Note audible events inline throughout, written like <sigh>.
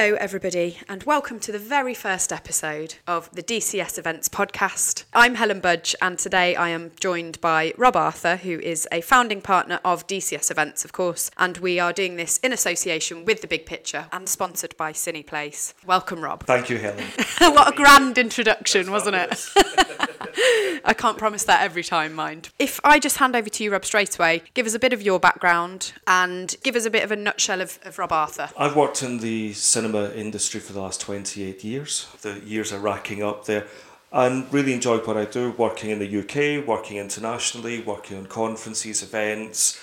Hello, everybody, and welcome to the very first episode of the DCS Events podcast. I'm Helen Budge, and today I am joined by Rob Arthur, who is a founding partner of DCS Events, of course, and we are doing this in association with The Big Picture and sponsored by Cineplace. Welcome, Rob. Thank you, Helen. <laughs> what a grand introduction, wasn't it? <laughs> I can't promise that every time, mind. If I just hand over to you, Rob, straight away, give us a bit of your background and give us a bit of a nutshell of, of Rob Arthur. I've worked in the cinema industry for the last 28 years. The years are racking up there. And really enjoyed what I do, working in the UK, working internationally, working on conferences, events,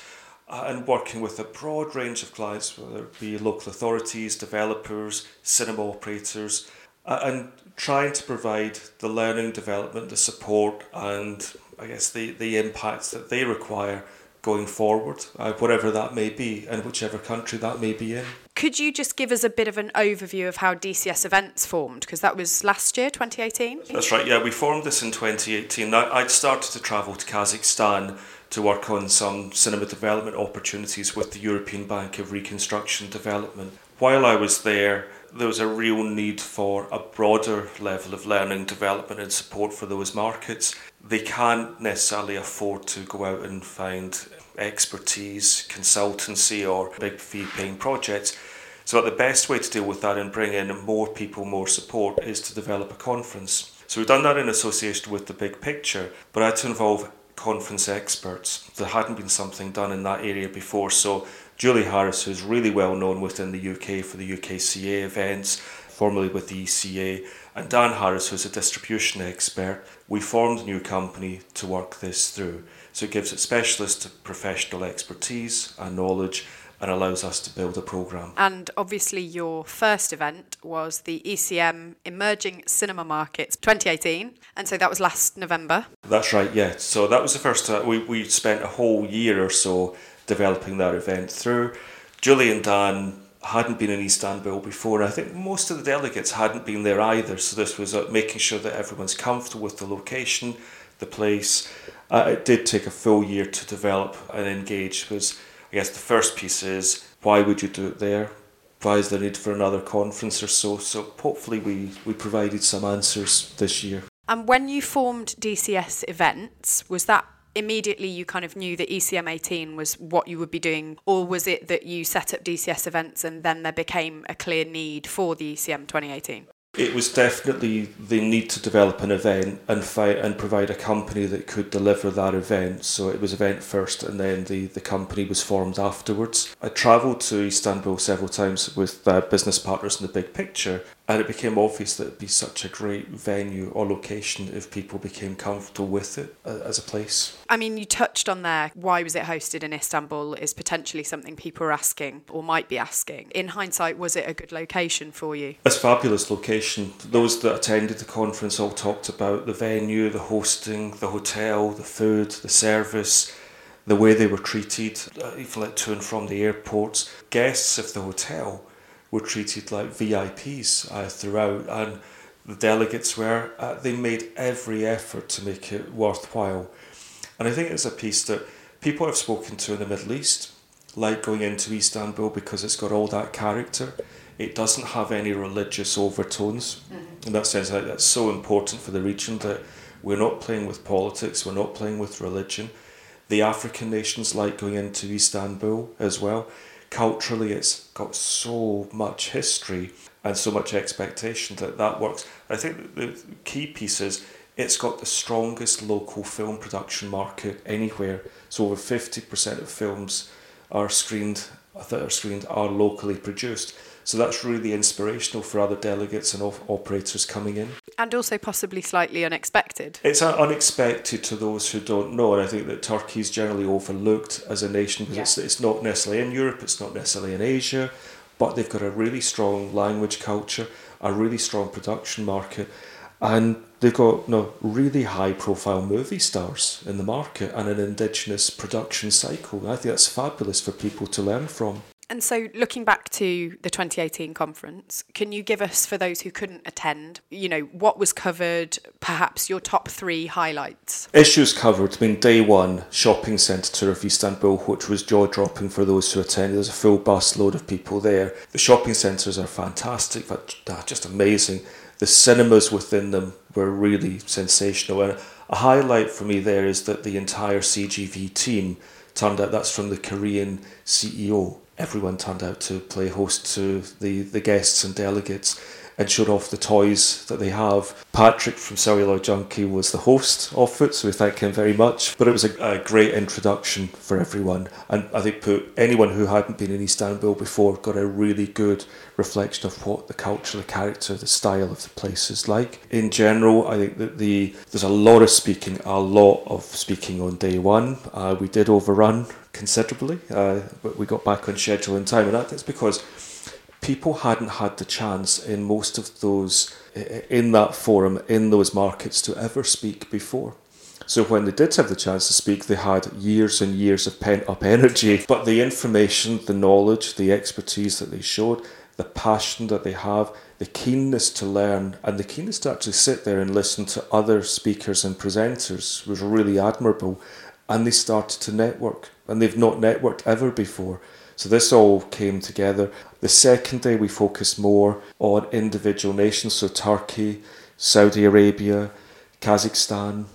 uh, and working with a broad range of clients, whether it be local authorities, developers, cinema operators, uh, and trying to provide the learning, development, the support, and I guess the, the impacts that they require going forward, uh, whatever that may be, and whichever country that may be in. Could you just give us a bit of an overview of how DCS Events formed? Because that was last year, 2018? That's right, yeah, we formed this in 2018. Now, I'd started to travel to Kazakhstan to work on some cinema development opportunities with the European Bank of Reconstruction Development. While I was there, there was a real need for a broader level of learning, development, and support for those markets. They can't necessarily afford to go out and find expertise, consultancy, or big fee paying projects. So, the best way to deal with that and bring in more people, more support, is to develop a conference. So, we've done that in association with the big picture, but I had to involve conference experts. There hadn't been something done in that area before. So, Julie Harris, who's really well known within the UK for the UKCA events, formerly with the ECA, and Dan Harris, who's a distribution expert, we formed a new company to work this through. So it gives it specialist professional expertise and knowledge and allows us to build a programme. And obviously, your first event was the ECM Emerging Cinema Markets 2018, and so that was last November. That's right, yeah. So that was the first time we, we spent a whole year or so developing that event through. Julie and Dan hadn't been in Istanbul before. I think most of the delegates hadn't been there either. So this was uh, making sure that everyone's comfortable with the location, the place. Uh, it did take a full year to develop and engage. Was I guess the first piece is why would you do it there? Why is there need for another conference or so? So hopefully we we provided some answers this year. And when you formed DCS events, was that immediately you kind of knew that ECM 18 was what you would be doing, or was it that you set up DCS events and then there became a clear need for the ECM 2018? It was definitely the need to develop an event and fight and provide a company that could deliver that event. So it was event first, and then the, the company was formed afterwards. I travelled to Istanbul several times with uh, business partners in the big picture, and it became obvious that it'd be such a great venue or location if people became comfortable with it as a place. I mean, you touched on there why was it hosted in Istanbul is potentially something people are asking or might be asking. In hindsight, was it a good location for you? It's a fabulous location. Those that attended the conference all talked about the venue, the hosting, the hotel, the food, the service the way they were treated, even like to and from the airports. Guests of the hotel were treated like VIPs uh, throughout, and the delegates were. Uh, they made every effort to make it worthwhile. And I think it's a piece that people I've spoken to in the Middle East like going into Istanbul because it's got all that character. It doesn't have any religious overtones. Mm-hmm. In that sense, like, that's so important for the region that we're not playing with politics, we're not playing with religion. The African nations like going into Istanbul as well culturally it's got so much history and so much expectation that that works. I think the key piece is it's got the strongest local film production market anywhere. So over 50% of films are screened that are screened are locally produced. So that's really inspirational for other delegates and operators coming in. And also possibly slightly unexpected. It's unexpected to those who don't know, and I think that Turkey is generally overlooked as a nation because yeah. it's, it's not necessarily in Europe, it's not necessarily in Asia, but they've got a really strong language culture, a really strong production market, and they've got you know, really high profile movie stars in the market and an indigenous production cycle. I think that's fabulous for people to learn from. And so, looking back to the 2018 conference, can you give us, for those who couldn't attend, you know, what was covered, perhaps your top three highlights? Issues covered. I mean, day one, shopping centre tour of Istanbul, which was jaw dropping for those who attended. There's a full bus load of people there. The shopping centres are fantastic, but uh, just amazing. The cinemas within them were really sensational. And a highlight for me there is that the entire CGV team turned out that's from the Korean CEO everyone turned out to play host to the, the guests and delegates and showed off the toys that they have. Patrick from Celluloid Junkie was the host of it, so we thank him very much. But it was a, a great introduction for everyone, and I think put anyone who hadn't been in Istanbul before got a really good reflection of what the culture, the character, the style of the place is like. In general, I think that the there's a lot of speaking, a lot of speaking on day one. Uh, we did overrun considerably, uh, but we got back on schedule in time, and that's because people hadn't had the chance in most of those eh, in that forum in those markets to ever speak before. So when they did have the chance to speak they had years and years of pent up energy. But the information the knowledge the expertise that they showed the passion that they have the keenness to learn and the keenness to actually sit there and listen to other speakers and presenters was really admirable. And they started to network. And they've not networked ever before so this all came together. The second day we focused more on individual nations, so Turkey, Saudi Arabia, Kazakhstan,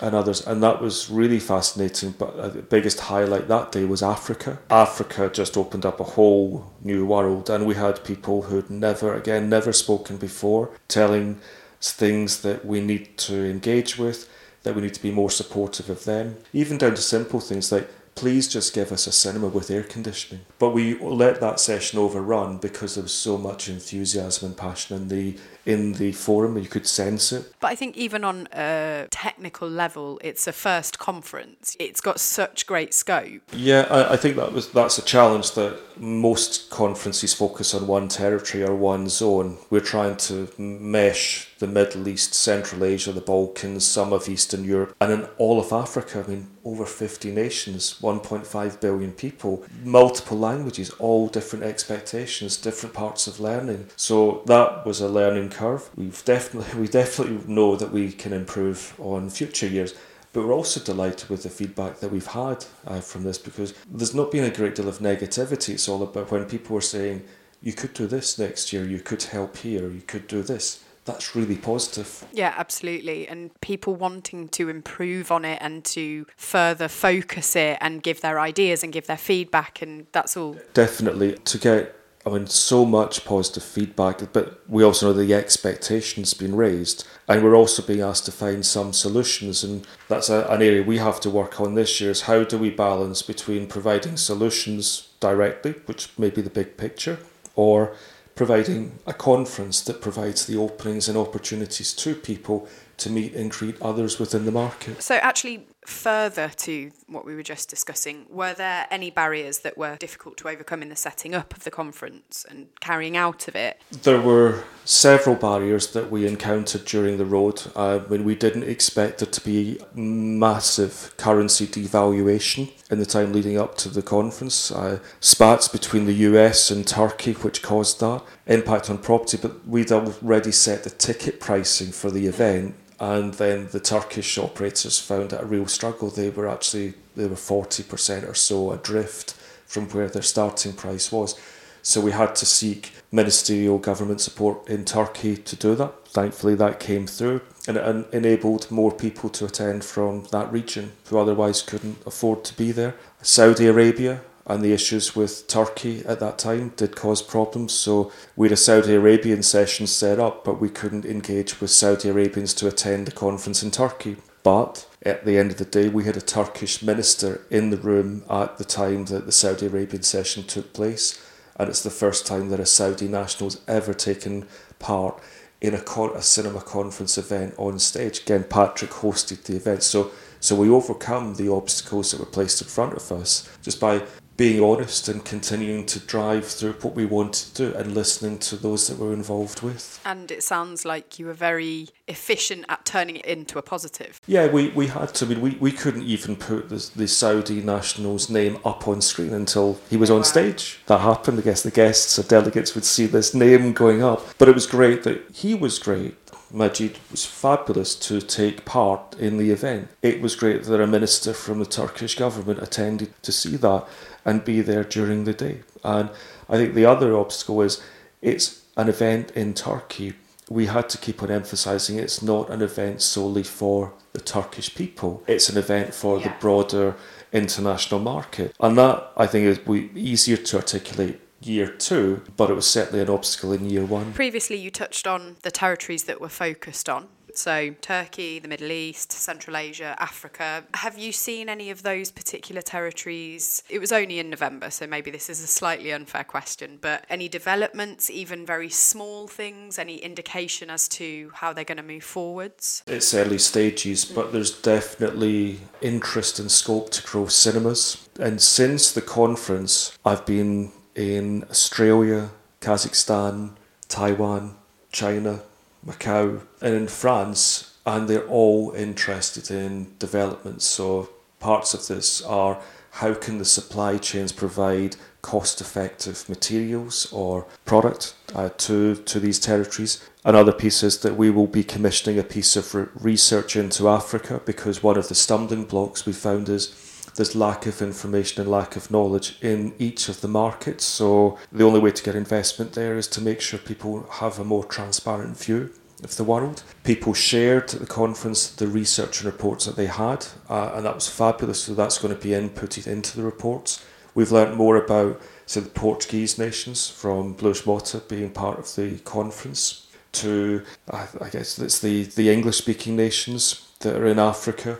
and others, and that was really fascinating. But uh, the biggest highlight that day was Africa. Africa just opened up a whole new world, and we had people who'd never, again, never spoken before, telling things that we need to engage with, that we need to be more supportive of them, even down to simple things like please just give us a cinema with air conditioning. But we let that session overrun because there was so much enthusiasm and passion and the in the forum. You could sense it. But I think even on a technical level, it's a first conference. It's got such great scope. Yeah, I, I think that was that's a challenge that most conferences focus on one territory or one zone. We're trying to mesh the Middle East, Central Asia, the Balkans, some of Eastern Europe, and in all of Africa. I mean, over 50 nations, 1.5 billion people, multiple languages, all different expectations, different parts of learning. So that was a learning curve. We've definitely, <laughs> we definitely know that we can improve on future years. But we're also delighted with the feedback that we've had uh, from this because there's not been a great deal of negativity. It's all about when people are saying, you could do this next year, you could help here, you could do this that's really positive. Yeah, absolutely. And people wanting to improve on it and to further focus it and give their ideas and give their feedback, and that's all. Definitely. To get, I mean, so much positive feedback, but we also know the expectations been raised, and we're also being asked to find some solutions, and that's a, an area we have to work on this year is how do we balance between providing solutions directly, which may be the big picture, or providing a conference that provides the openings and opportunities to people to meet and greet others within the market. So, actually, further to what we were just discussing, were there any barriers that were difficult to overcome in the setting up of the conference and carrying out of it? There were several barriers that we encountered during the road. Uh, when we didn't expect there to be massive currency devaluation in the time leading up to the conference. Uh, spats between the US and Turkey, which caused that impact on property, but we'd already set the ticket pricing for the event and then the Turkish operators found it a real struggle. They were actually they were forty percent or so adrift from where their starting price was. So we had to seek ministerial government support in Turkey to do that. Thankfully, that came through and it enabled more people to attend from that region who otherwise couldn't afford to be there. Saudi Arabia and the issues with Turkey at that time did cause problems. So we had a Saudi Arabian session set up, but we couldn't engage with Saudi Arabians to attend the conference in Turkey. But at the end of the day, we had a Turkish minister in the room at the time that the Saudi Arabian session took place, and it's the first time that a Saudi national has ever taken part in a, con- a cinema conference event on stage. Again, Patrick hosted the event, so so we overcome the obstacles that were placed in front of us just by being honest and continuing to drive through what we wanted to do and listening to those that we're involved with. And it sounds like you were very efficient at turning it into a positive. Yeah, we, we had to. I mean, we, we couldn't even put the, the Saudi national's name up on screen until he was on wow. stage. That happened. I guess the guests or delegates would see this name going up. But it was great that he was great. Majid was fabulous to take part in the event. It was great that a minister from the Turkish government attended to see that and be there during the day. And I think the other obstacle is it's an event in Turkey. We had to keep on emphasising it's not an event solely for the Turkish people. It's an event for yeah. the broader international market. And that I think is easier to articulate year two, but it was certainly an obstacle in year one. Previously, you touched on the territories that were focused on. So, Turkey, the Middle East, Central Asia, Africa. Have you seen any of those particular territories? It was only in November, so maybe this is a slightly unfair question, but any developments, even very small things, any indication as to how they're going to move forwards? It's early stages, but there's definitely interest and scope to grow cinemas. And since the conference, I've been in Australia, Kazakhstan, Taiwan, China, Macau, and in France, and they're all interested in development. So, parts of this are how can the supply chains provide cost effective materials or product uh, to, to these territories. Another piece is that we will be commissioning a piece of re- research into Africa because one of the stumbling blocks we found is there's lack of information and lack of knowledge in each of the markets. So the only way to get investment there is to make sure people have a more transparent view of the world. People shared at the conference the research and reports that they had, uh, and that was fabulous. So that's going to be inputted into the reports. We've learnt more about say the Portuguese nations from Blues Mota being part of the conference to I guess it's the, the English speaking nations that are in Africa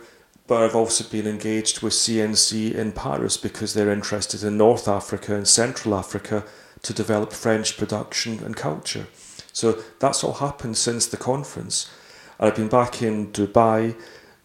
but I've also been engaged with CNC in Paris because they're interested in North Africa and Central Africa to develop French production and culture. So that's all happened since the conference. And I've been back in Dubai.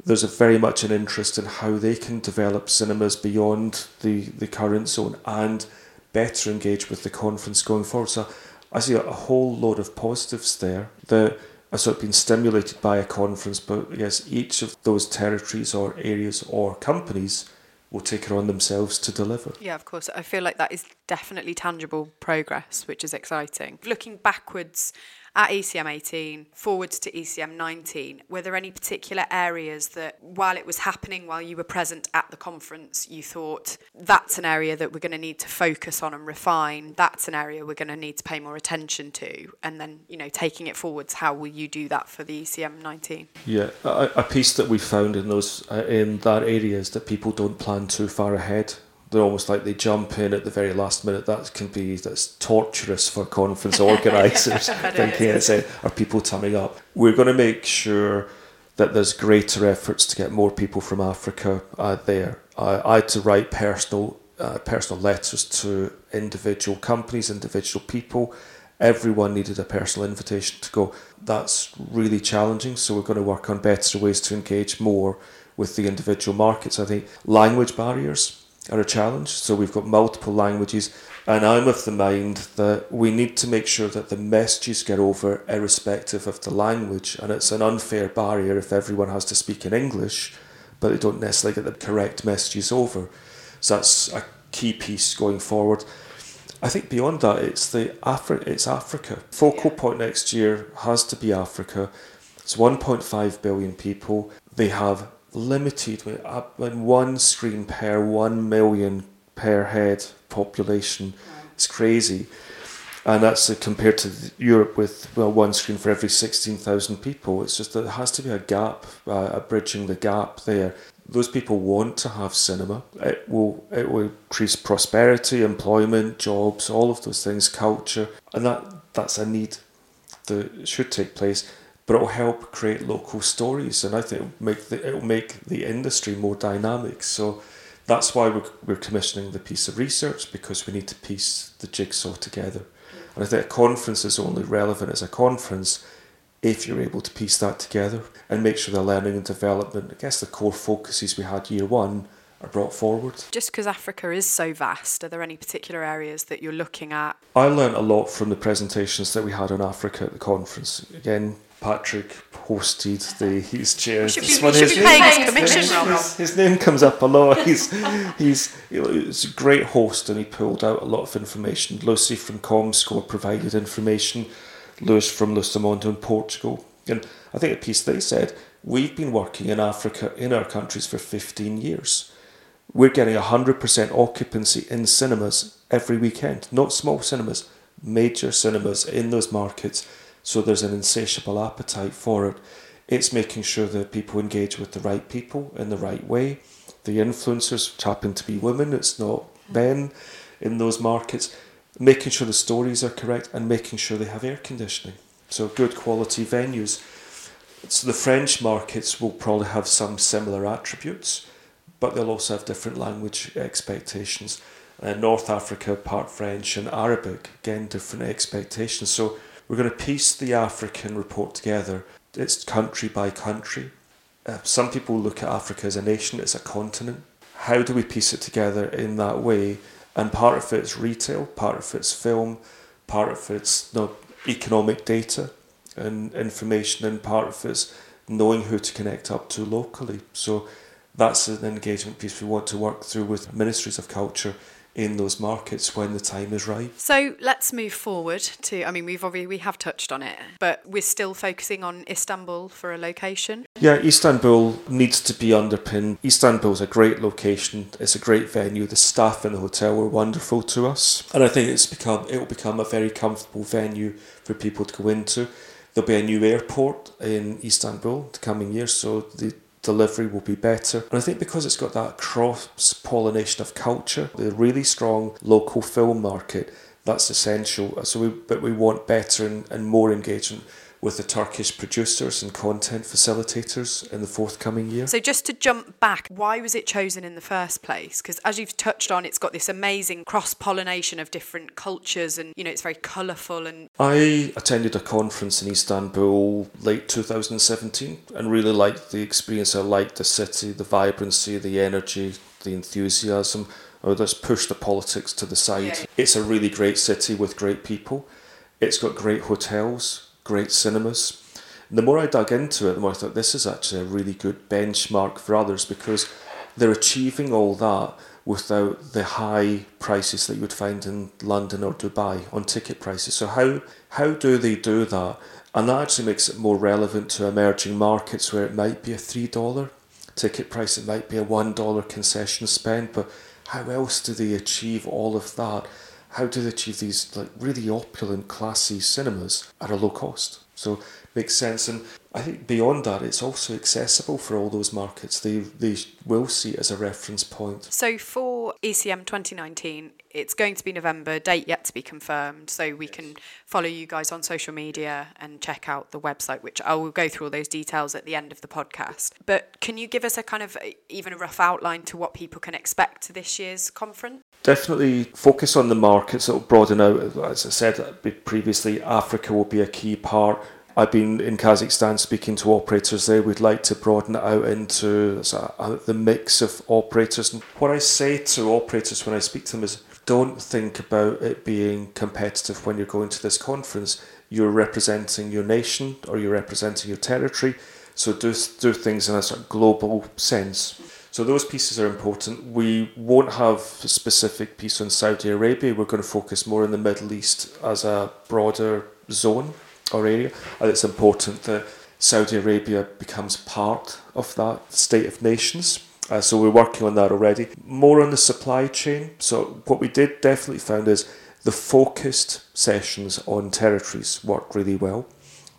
There's a very much an interest in how they can develop cinemas beyond the, the current zone and better engage with the conference going forward. So I see a, whole load of positives there. The are sort of been stimulated by a conference, but guess each of those territories or areas or companies will take it on themselves to deliver. Yeah, of course. I feel like that is definitely tangible progress, which is exciting. Looking backwards at ECM 18 forwards to ECM 19, were there any particular areas that, while it was happening, while you were present at the conference, you thought that's an area that we're going to need to focus on and refine? That's an area we're going to need to pay more attention to. And then, you know, taking it forwards, how will you do that for the ECM 19? Yeah, a, a piece that we found in those uh, in that area is that people don't plan too far ahead they're almost like they jump in at the very last minute. That can be that's torturous for conference organisers thinking it's <laughs> it, are people turning up. We're going to make sure that there's greater efforts to get more people from Africa uh, there. I, I had to write personal uh, personal letters to individual companies, individual people. Everyone needed a personal invitation to go. That's really challenging. So we're going to work on better ways to engage more with the individual markets. I think language barriers are a challenge. So we've got multiple languages, and I'm of the mind that we need to make sure that the messages get over irrespective of the language, and it's an unfair barrier if everyone has to speak in English, but they don't necessarily get the correct messages over. So that's a key piece going forward. I think beyond that, it's the Afri- it's Africa. Focal point next year has to be Africa. It's 1.5 billion people. They have limited with one screen per one million per head population. It's crazy. And that's uh, compared to Europe with well one screen for every 16,000 people. It's just that there has to be a gap, uh, a bridging the gap there. Those people want to have cinema. It will it will increase prosperity, employment, jobs, all of those things, culture, and that that's a need that should take place but it'll help create local stories, and I think it'll make the, it'll make the industry more dynamic. So that's why we're, we're commissioning the piece of research because we need to piece the jigsaw together. And I think a conference is only relevant as a conference if you're able to piece that together and make sure the learning and development, I guess the core focuses we had year one, are brought forward. Just because Africa is so vast, are there any particular areas that you're looking at? I learned a lot from the presentations that we had on Africa at the conference. Again, Patrick hosted the his chair. should be, should his, be paying his, commission, his, his, name comes up a lot. <laughs> He's he's he's a great host, and he pulled out a lot of information. Lucy from Comscore provided information. Lewis from Lusomundo in Portugal, and I think a piece they said we've been working in Africa in our countries for fifteen years. We're getting hundred percent occupancy in cinemas every weekend, not small cinemas, major cinemas in those markets so there's an insatiable appetite for it. It's making sure that people engage with the right people in the right way. The influencers happen to be women, it's not men in those markets. Making sure the stories are correct and making sure they have air conditioning. So, good quality venues. So, the French markets will probably have some similar attributes, but they'll also have different language expectations. Uh, North Africa, part French and Arabic, again, different expectations. So, we're going to piece the African report together. It's country by country. Uh, some people look at Africa as a nation, it's a continent. How do we piece it together in that way? And part of it's retail, part of it's film, part of it's you know, economic data and information, and part of it's knowing who to connect up to locally. So that's an engagement piece we want to work through with ministries of culture in those markets when the time is right. So let's move forward to I mean we've already we have touched on it, but we're still focusing on Istanbul for a location. Yeah, Istanbul needs to be underpinned. Istanbul is a great location. It's a great venue. The staff in the hotel were wonderful to us. And I think it's become it will become a very comfortable venue for people to go into. There'll be a new airport in Istanbul the coming years, so the delivery will be better. And I think because it's got that cross pollination of culture, the really strong local film market, that's essential. So we, but we want better and, and more engagement with the Turkish producers and content facilitators in the forthcoming year. So, just to jump back, why was it chosen in the first place? Because as you've touched on, it's got this amazing cross pollination of different cultures and, you know, it's very colourful. And I attended a conference in Istanbul late 2017 and really liked the experience. I liked the city, the vibrancy, the energy, the enthusiasm. Oh, let's push the politics to the side. Yeah. It's a really great city with great people. It's got great hotels, great cinemas. And the more I dug into it, the more I thought this is actually a really good benchmark for others because they're achieving all that without the high prices that you would find in London or Dubai on ticket prices. So how how do they do that? And that actually makes it more relevant to emerging markets where it might be a three dollar ticket price, it might be a one dollar concession spend, but how else do they achieve all of that how do they achieve these like really opulent, classy cinemas at a low cost? So makes sense. And I think beyond that, it's also accessible for all those markets. They they will see it as a reference point. So for ECM 2019, it's going to be November, date yet to be confirmed. So we can follow you guys on social media and check out the website, which I will go through all those details at the end of the podcast. But can you give us a kind of uh, even a rough outline to what people can expect to this year's conference? Definitely focus on the markets that will broaden out. As I said previously, Africa will be a key part I've been in Kazakhstan speaking to operators there. We'd like to broaden it out into uh, the mix of operators. And what I say to operators when I speak to them is don't think about it being competitive when you're going to this conference. You're representing your nation or you're representing your territory. So do, do things in a sort of global sense. So those pieces are important. We won't have a specific piece on Saudi Arabia. We're going to focus more in the Middle East as a broader zone or area. And it's important that Saudi Arabia becomes part of that state of nations. Uh, so we're working on that already. More on the supply chain. So what we did definitely found is the focused sessions on territories worked really well.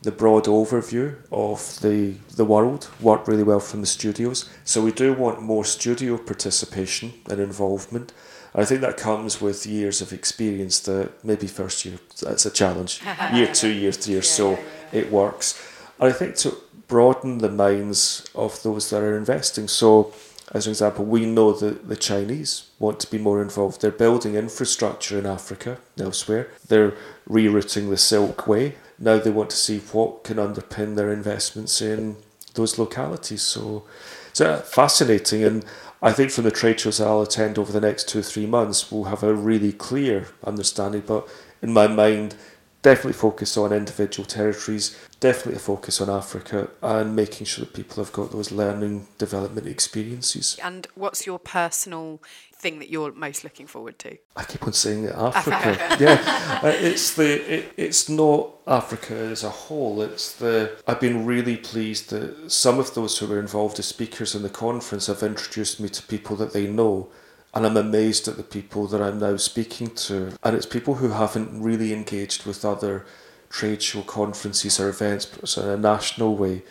The broad overview of the the world worked really well from the studios. So we do want more studio participation and involvement. I think that comes with years of experience that maybe first year that's a challenge. <laughs> year two, year three or so yeah, yeah. it works. And I think to broaden the minds of those that are investing. So as an example, we know that the Chinese want to be more involved. They're building infrastructure in Africa, elsewhere. They're rerouting the Silk Way. Now they want to see what can underpin their investments in those localities. So it's uh, fascinating, and I think from the trade shows I'll attend over the next two or three months, we'll have a really clear understanding. But in my mind, definitely focus on individual territories, definitely a focus on Africa, and making sure that people have got those learning development experiences. And what's your personal thing that you're most looking forward to? I keep on saying Africa. <laughs> <laughs> yeah, uh, it's the it, it's not Africa as a whole. It's the I've been really pleased that some of those who were involved as speakers in the conference have introduced me to people that they know and I'm amazed at the people that I'm now speaking to. And it's people who haven't really engaged with other trade show conferences or events but in a national way,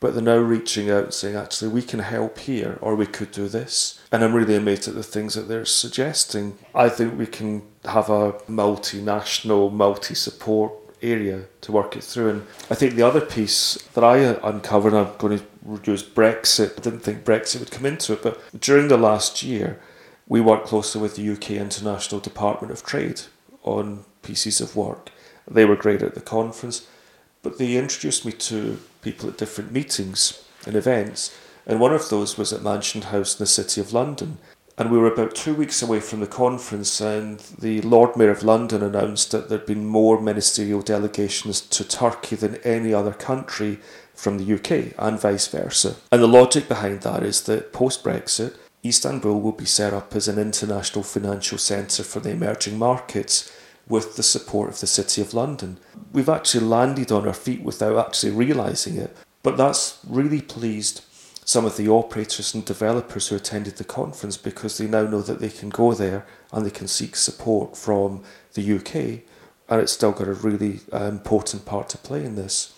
but they're now reaching out and saying, actually, we can help here, or we could do this. And I'm really amazed at the things that they're suggesting. I think we can have a multinational, multi support area to work it through. And I think the other piece that I uncovered, I'm going to use Brexit. I didn't think Brexit would come into it, but during the last year, we worked closely with the UK International Department of Trade on pieces of work. They were great at the conference, but they introduced me to people at different meetings and events, and one of those was at Mansion House in the City of London. And we were about two weeks away from the conference, and the Lord Mayor of London announced that there'd been more ministerial delegations to Turkey than any other country from the UK, and vice versa. And the logic behind that is that post Brexit, Istanbul will be set up as an international financial centre for the emerging markets with the support of the City of London. We've actually landed on our feet without actually realising it, but that's really pleased some of the operators and developers who attended the conference because they now know that they can go there and they can seek support from the UK, and it's still got a really uh, important part to play in this.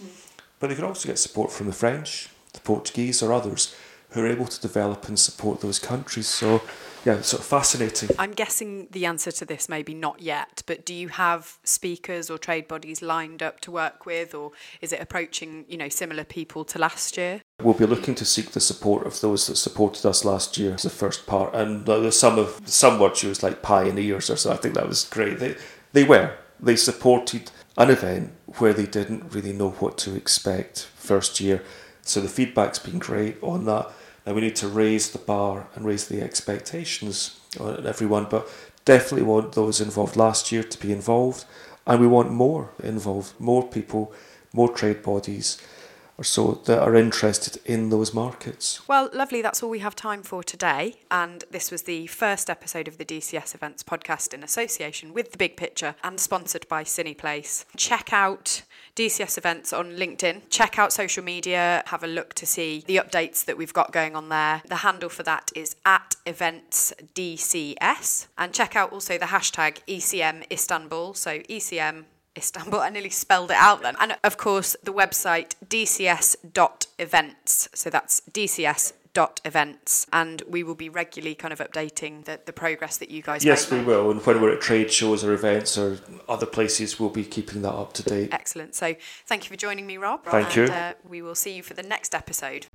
But they can also get support from the French, the Portuguese, or others who are able to develop and support those countries. So, yeah, sort of fascinating. I'm guessing the answer to this maybe not yet, but do you have speakers or trade bodies lined up to work with, or is it approaching you know similar people to last year? We'll be looking to seek the support of those that supported us last year. It's the first part, and uh, there's some of some words used like pioneers or so. I think that was great. They they were they supported an event where they didn't really know what to expect first year. So the feedback's been great on that. Now we need to raise the bar and raise the expectations on everyone, but definitely want those involved last year to be involved, and we want more involved, more people, more trade bodies or so that are interested in those markets. Well, lovely. That's all we have time for today. And this was the first episode of the DCS Events podcast in association with The Big Picture and sponsored by Cineplace. Check out DCS Events on LinkedIn. Check out social media. Have a look to see the updates that we've got going on there. The handle for that is at events DCS. And check out also the hashtag ECM Istanbul. So ECM Istanbul. <laughs> I nearly spelled it out then. And of course, the website dcs.events. So that's dcs events and we will be regularly kind of updating the, the progress that you guys yes we will and when we're at trade shows or events or other places we'll be keeping that up to date. Excellent. So thank you for joining me rob. Thank and, you. uh, we will see you for the next episode